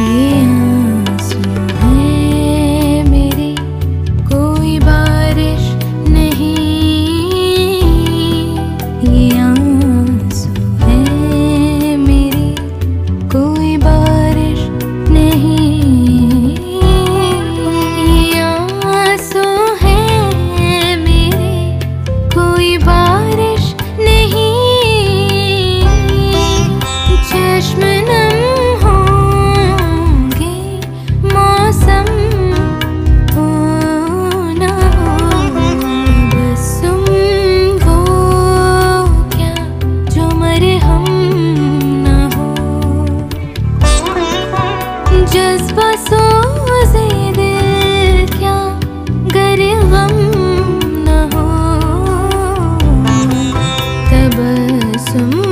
yeah. جذبہ سوز دل کیا گر غم نہ ہو۔ تبسم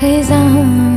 خزاں